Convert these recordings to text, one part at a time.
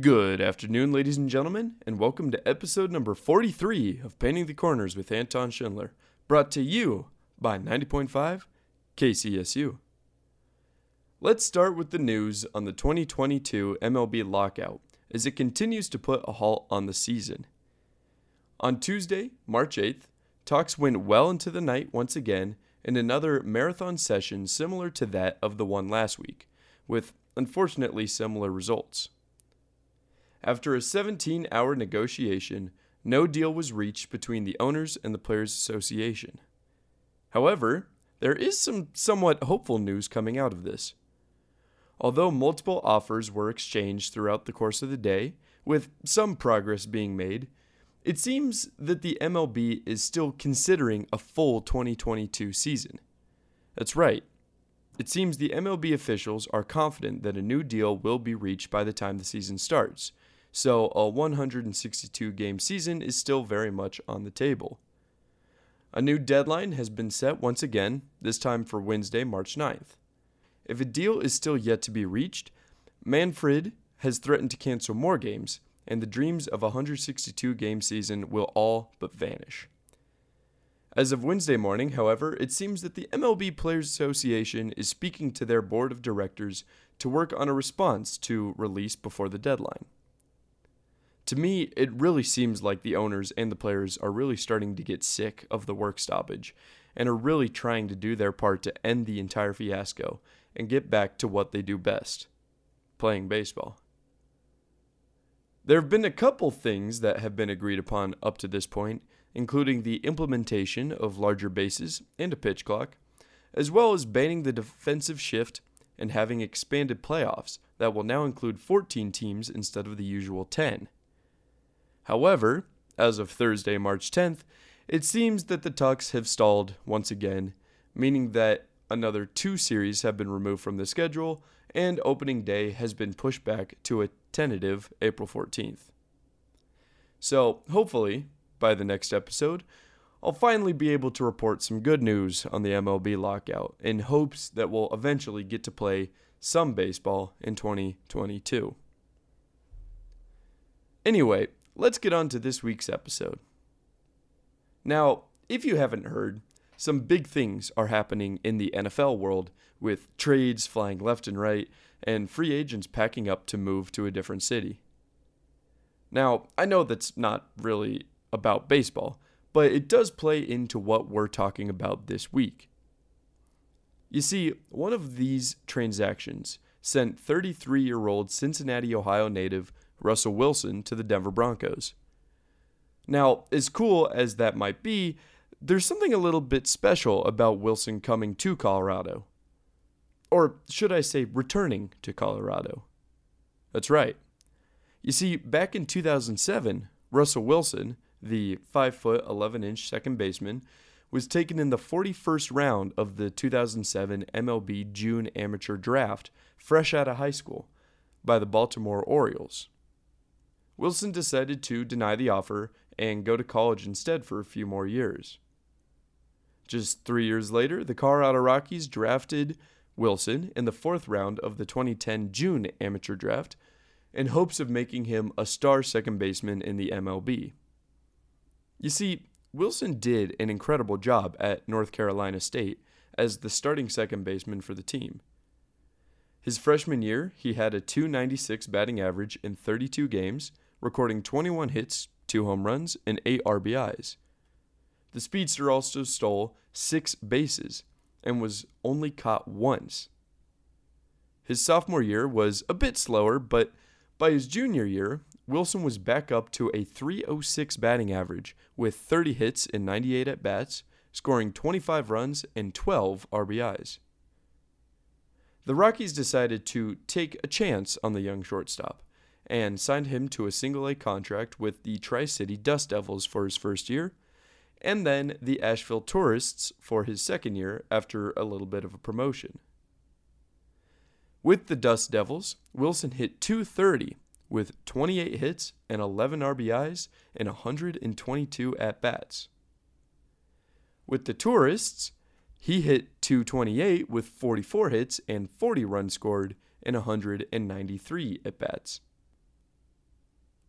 Good afternoon, ladies and gentlemen, and welcome to episode number 43 of Painting the Corners with Anton Schindler, brought to you by 90.5 KCSU. Let's start with the news on the 2022 MLB lockout as it continues to put a halt on the season. On Tuesday, March 8th, talks went well into the night once again in another marathon session similar to that of the one last week, with unfortunately similar results. After a 17 hour negotiation, no deal was reached between the owners and the Players Association. However, there is some somewhat hopeful news coming out of this. Although multiple offers were exchanged throughout the course of the day, with some progress being made, it seems that the MLB is still considering a full 2022 season. That's right. It seems the MLB officials are confident that a new deal will be reached by the time the season starts, so a 162 game season is still very much on the table. A new deadline has been set once again, this time for Wednesday, March 9th. If a deal is still yet to be reached, Manfred has threatened to cancel more games, and the dreams of a 162 game season will all but vanish. As of Wednesday morning, however, it seems that the MLB Players Association is speaking to their board of directors to work on a response to release before the deadline to me, it really seems like the owners and the players are really starting to get sick of the work stoppage and are really trying to do their part to end the entire fiasco and get back to what they do best playing baseball. There have been a couple things that have been agreed upon up to this point, including the implementation of larger bases and a pitch clock, as well as banning the defensive shift and having expanded playoffs that will now include 14 teams instead of the usual 10. However, as of Thursday, March 10th, it seems that the talks have stalled once again, meaning that another two series have been removed from the schedule and opening day has been pushed back to a tentative April 14th. So, hopefully, by the next episode, I'll finally be able to report some good news on the MLB lockout in hopes that we'll eventually get to play some baseball in 2022. Anyway, let's get on to this week's episode. Now, if you haven't heard, some big things are happening in the NFL world with trades flying left and right and free agents packing up to move to a different city. Now, I know that's not really about baseball, but it does play into what we're talking about this week. You see, one of these transactions sent 33 year old Cincinnati, Ohio native Russell Wilson to the Denver Broncos. Now, as cool as that might be, there's something a little bit special about Wilson coming to Colorado. Or should I say, returning to Colorado? That's right. You see, back in 2007, Russell Wilson, the 5 foot 11 inch second baseman, was taken in the 41st round of the 2007 MLB June Amateur Draft, fresh out of high school, by the Baltimore Orioles. Wilson decided to deny the offer and go to college instead for a few more years. Just three years later, the Colorado Rockies drafted Wilson in the fourth round of the 2010 June amateur draft in hopes of making him a star second baseman in the MLB. You see, Wilson did an incredible job at North Carolina State as the starting second baseman for the team. His freshman year, he had a 296 batting average in 32 games recording 21 hits, 2 home runs, and 8 RBIs. The speedster also stole 6 bases and was only caught once. His sophomore year was a bit slower, but by his junior year, Wilson was back up to a 306 batting average with 30 hits and 98 at bats, scoring 25 runs and 12 RBIs. The Rockies decided to take a chance on the young shortstop and signed him to a single A contract with the Tri City Dust Devils for his first year, and then the Asheville Tourists for his second year after a little bit of a promotion. With the Dust Devils, Wilson hit 230 with 28 hits and 11 RBIs and 122 at bats. With the Tourists, he hit 228 with 44 hits and 40 runs scored and 193 at bats.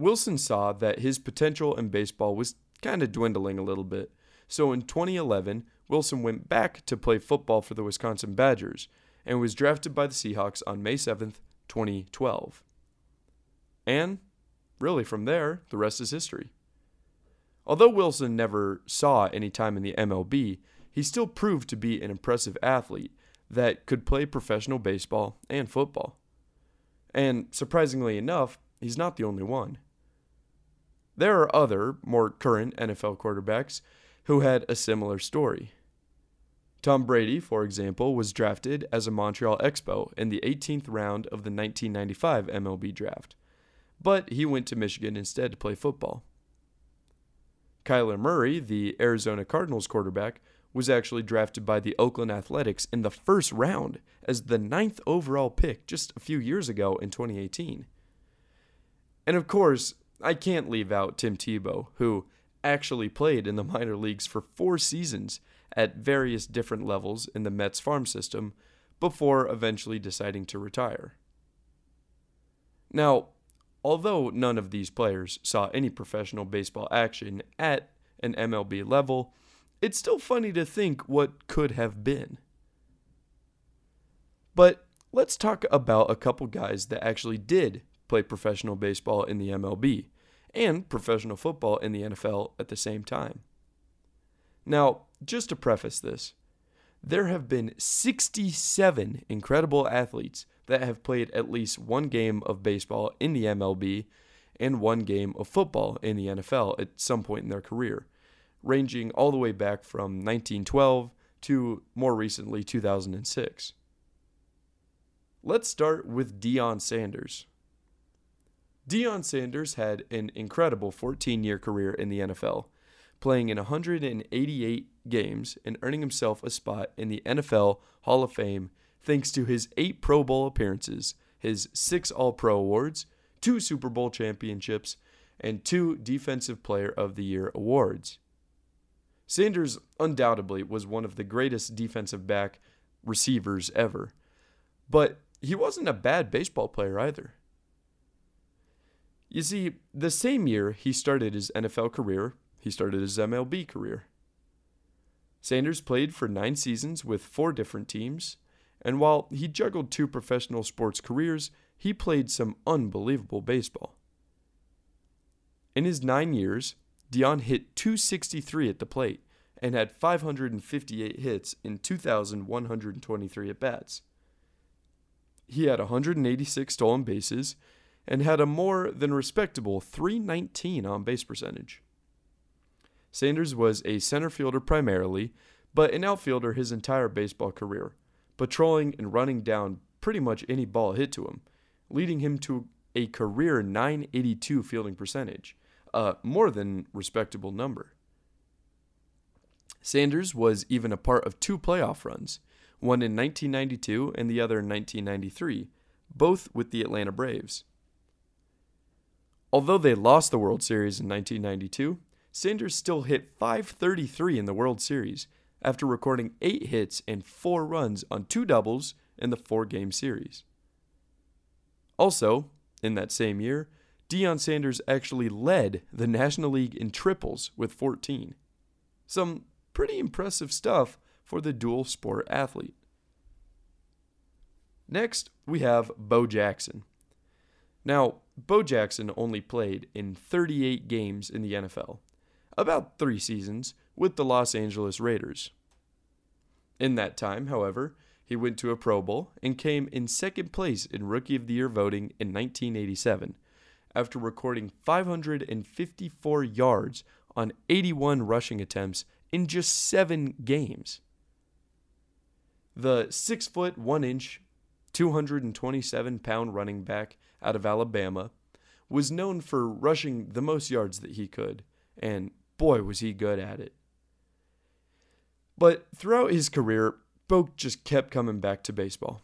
Wilson saw that his potential in baseball was kind of dwindling a little bit. So in 2011, Wilson went back to play football for the Wisconsin Badgers and was drafted by the Seahawks on May 7th, 2012. And really, from there, the rest is history. Although Wilson never saw any time in the MLB, he still proved to be an impressive athlete that could play professional baseball and football. And surprisingly enough, he's not the only one. There are other, more current NFL quarterbacks who had a similar story. Tom Brady, for example, was drafted as a Montreal Expo in the 18th round of the 1995 MLB draft, but he went to Michigan instead to play football. Kyler Murray, the Arizona Cardinals quarterback, was actually drafted by the Oakland Athletics in the first round as the ninth overall pick just a few years ago in 2018. And of course, I can't leave out Tim Tebow, who actually played in the minor leagues for four seasons at various different levels in the Mets farm system before eventually deciding to retire. Now, although none of these players saw any professional baseball action at an MLB level, it's still funny to think what could have been. But let's talk about a couple guys that actually did play professional baseball in the MLB and professional football in the NFL at the same time. Now, just to preface this, there have been 67 incredible athletes that have played at least one game of baseball in the MLB and one game of football in the NFL at some point in their career, ranging all the way back from 1912 to more recently 2006. Let's start with Deion Sanders. Deion Sanders had an incredible 14 year career in the NFL, playing in 188 games and earning himself a spot in the NFL Hall of Fame thanks to his eight Pro Bowl appearances, his six All Pro awards, two Super Bowl championships, and two Defensive Player of the Year awards. Sanders undoubtedly was one of the greatest defensive back receivers ever, but he wasn't a bad baseball player either. You see, the same year he started his NFL career, he started his MLB career. Sanders played for nine seasons with four different teams, and while he juggled two professional sports careers, he played some unbelievable baseball. In his nine years, Deion hit 263 at the plate and had 558 hits in 2,123 at bats. He had 186 stolen bases and had a more than respectable 319 on base percentage. Sanders was a center fielder primarily, but an outfielder his entire baseball career, patrolling and running down pretty much any ball hit to him, leading him to a career 982 fielding percentage, a more than respectable number. Sanders was even a part of two playoff runs, one in 1992 and the other in 1993, both with the Atlanta Braves. Although they lost the World Series in 1992, Sanders still hit 533 in the World Series after recording 8 hits and 4 runs on two doubles in the four game series. Also, in that same year, Deion Sanders actually led the National League in triples with 14. Some pretty impressive stuff for the dual sport athlete. Next, we have Bo Jackson. Now, Bo Jackson only played in 38 games in the NFL, about three seasons, with the Los Angeles Raiders. In that time, however, he went to a Pro Bowl and came in second place in Rookie of the Year voting in 1987 after recording 554 yards on 81 rushing attempts in just seven games. The 6 foot 1 inch, 227 pound running back out of Alabama, was known for rushing the most yards that he could, and boy, was he good at it. But throughout his career, Bo just kept coming back to baseball.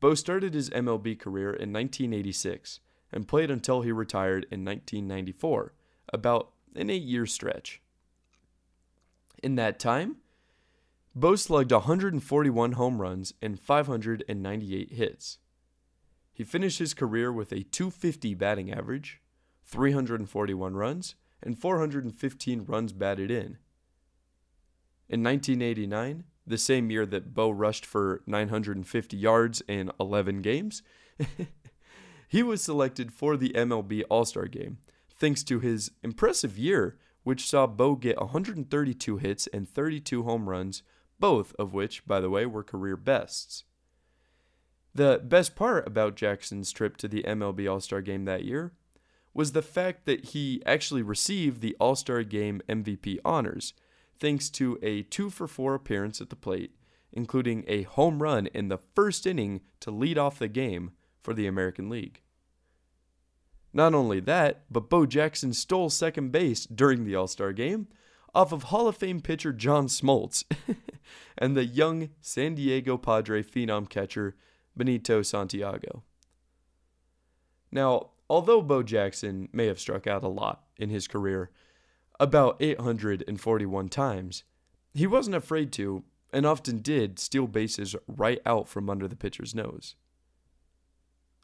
Bo started his MLB career in 1986 and played until he retired in 1994, about an eight year stretch. In that time, Bo slugged 141 home runs and 598 hits. He finished his career with a 250 batting average, 341 runs, and 415 runs batted in. In 1989, the same year that Bo rushed for 950 yards in 11 games, he was selected for the MLB All Star game, thanks to his impressive year, which saw Bo get 132 hits and 32 home runs, both of which, by the way, were career bests. The best part about Jackson's trip to the MLB All Star game that year was the fact that he actually received the All Star game MVP honors thanks to a 2 for 4 appearance at the plate, including a home run in the first inning to lead off the game for the American League. Not only that, but Bo Jackson stole second base during the All Star game off of Hall of Fame pitcher John Smoltz and the young San Diego Padre phenom catcher Benito Santiago. Now, although Bo Jackson may have struck out a lot in his career, about 841 times, he wasn't afraid to, and often did, steal bases right out from under the pitcher's nose.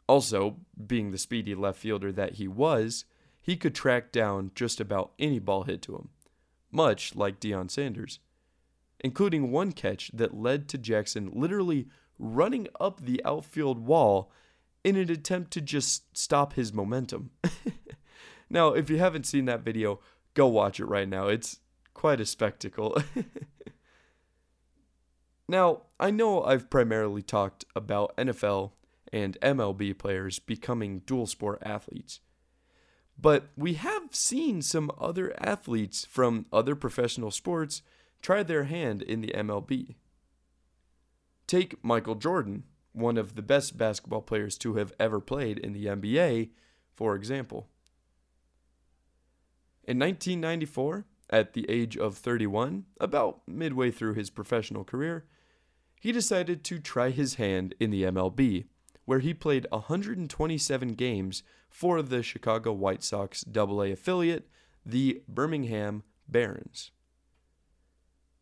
Also, being the speedy left fielder that he was, he could track down just about any ball hit to him, much like Deion Sanders, including one catch that led to Jackson literally running up the outfield wall in an attempt to just stop his momentum. now, if you haven't seen that video, go watch it right now. It's quite a spectacle. now, I know I've primarily talked about NFL and MLB players becoming dual sport athletes. But we have seen some other athletes from other professional sports try their hand in the MLB. Take Michael Jordan, one of the best basketball players to have ever played in the NBA, for example. In 1994, at the age of 31, about midway through his professional career, he decided to try his hand in the MLB, where he played 127 games for the Chicago White Sox AA affiliate, the Birmingham Barons.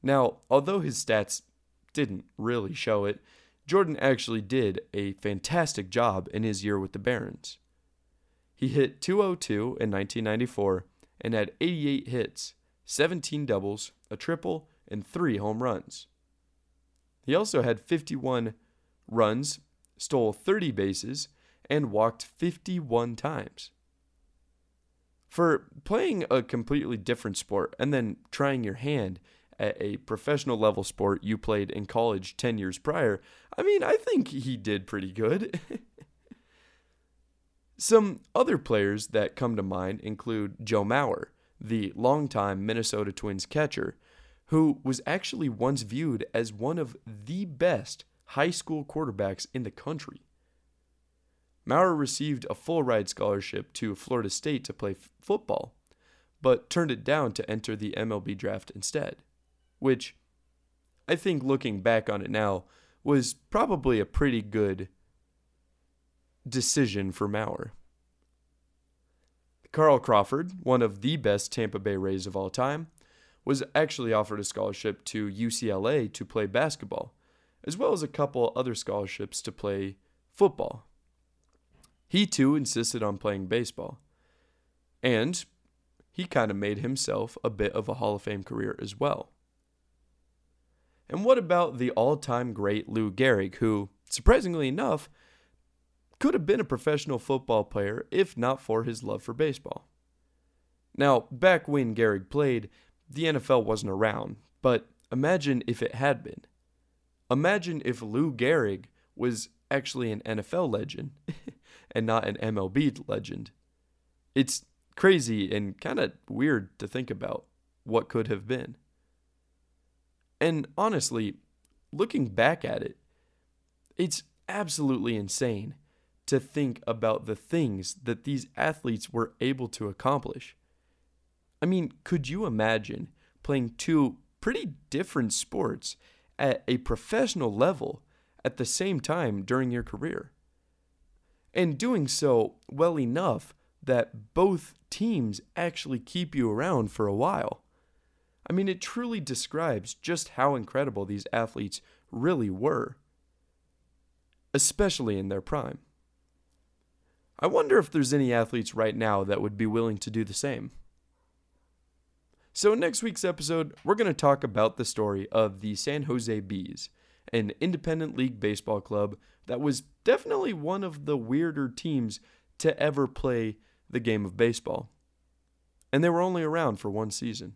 Now, although his stats didn't really show it, Jordan actually did a fantastic job in his year with the Barons. He hit 202 in 1994 and had 88 hits, 17 doubles, a triple, and 3 home runs. He also had 51 runs, stole 30 bases, and walked 51 times. For playing a completely different sport and then trying your hand at a professional level sport you played in college 10 years prior, I mean, I think he did pretty good. Some other players that come to mind include Joe Mauer, the longtime Minnesota Twins catcher, who was actually once viewed as one of the best high school quarterbacks in the country. Mauer received a full ride scholarship to Florida State to play f- football, but turned it down to enter the MLB draft instead, which I think looking back on it now was probably a pretty good decision for Mauer. Carl Crawford, one of the best Tampa Bay Rays of all time, was actually offered a scholarship to UCLA to play basketball, as well as a couple other scholarships to play football. He too insisted on playing baseball. And he kind of made himself a bit of a Hall of Fame career as well. And what about the all time great Lou Gehrig, who, surprisingly enough, could have been a professional football player if not for his love for baseball. Now, back when Gehrig played, the NFL wasn't around, but imagine if it had been. Imagine if Lou Gehrig was actually an NFL legend and not an MLB legend. It's crazy and kind of weird to think about what could have been. And honestly, looking back at it, it's absolutely insane to think about the things that these athletes were able to accomplish. I mean, could you imagine playing two pretty different sports at a professional level at the same time during your career? And doing so well enough that both teams actually keep you around for a while. I mean, it truly describes just how incredible these athletes really were, especially in their prime. I wonder if there's any athletes right now that would be willing to do the same. So, in next week's episode, we're going to talk about the story of the San Jose Bees, an independent league baseball club that was definitely one of the weirder teams to ever play the game of baseball. And they were only around for one season.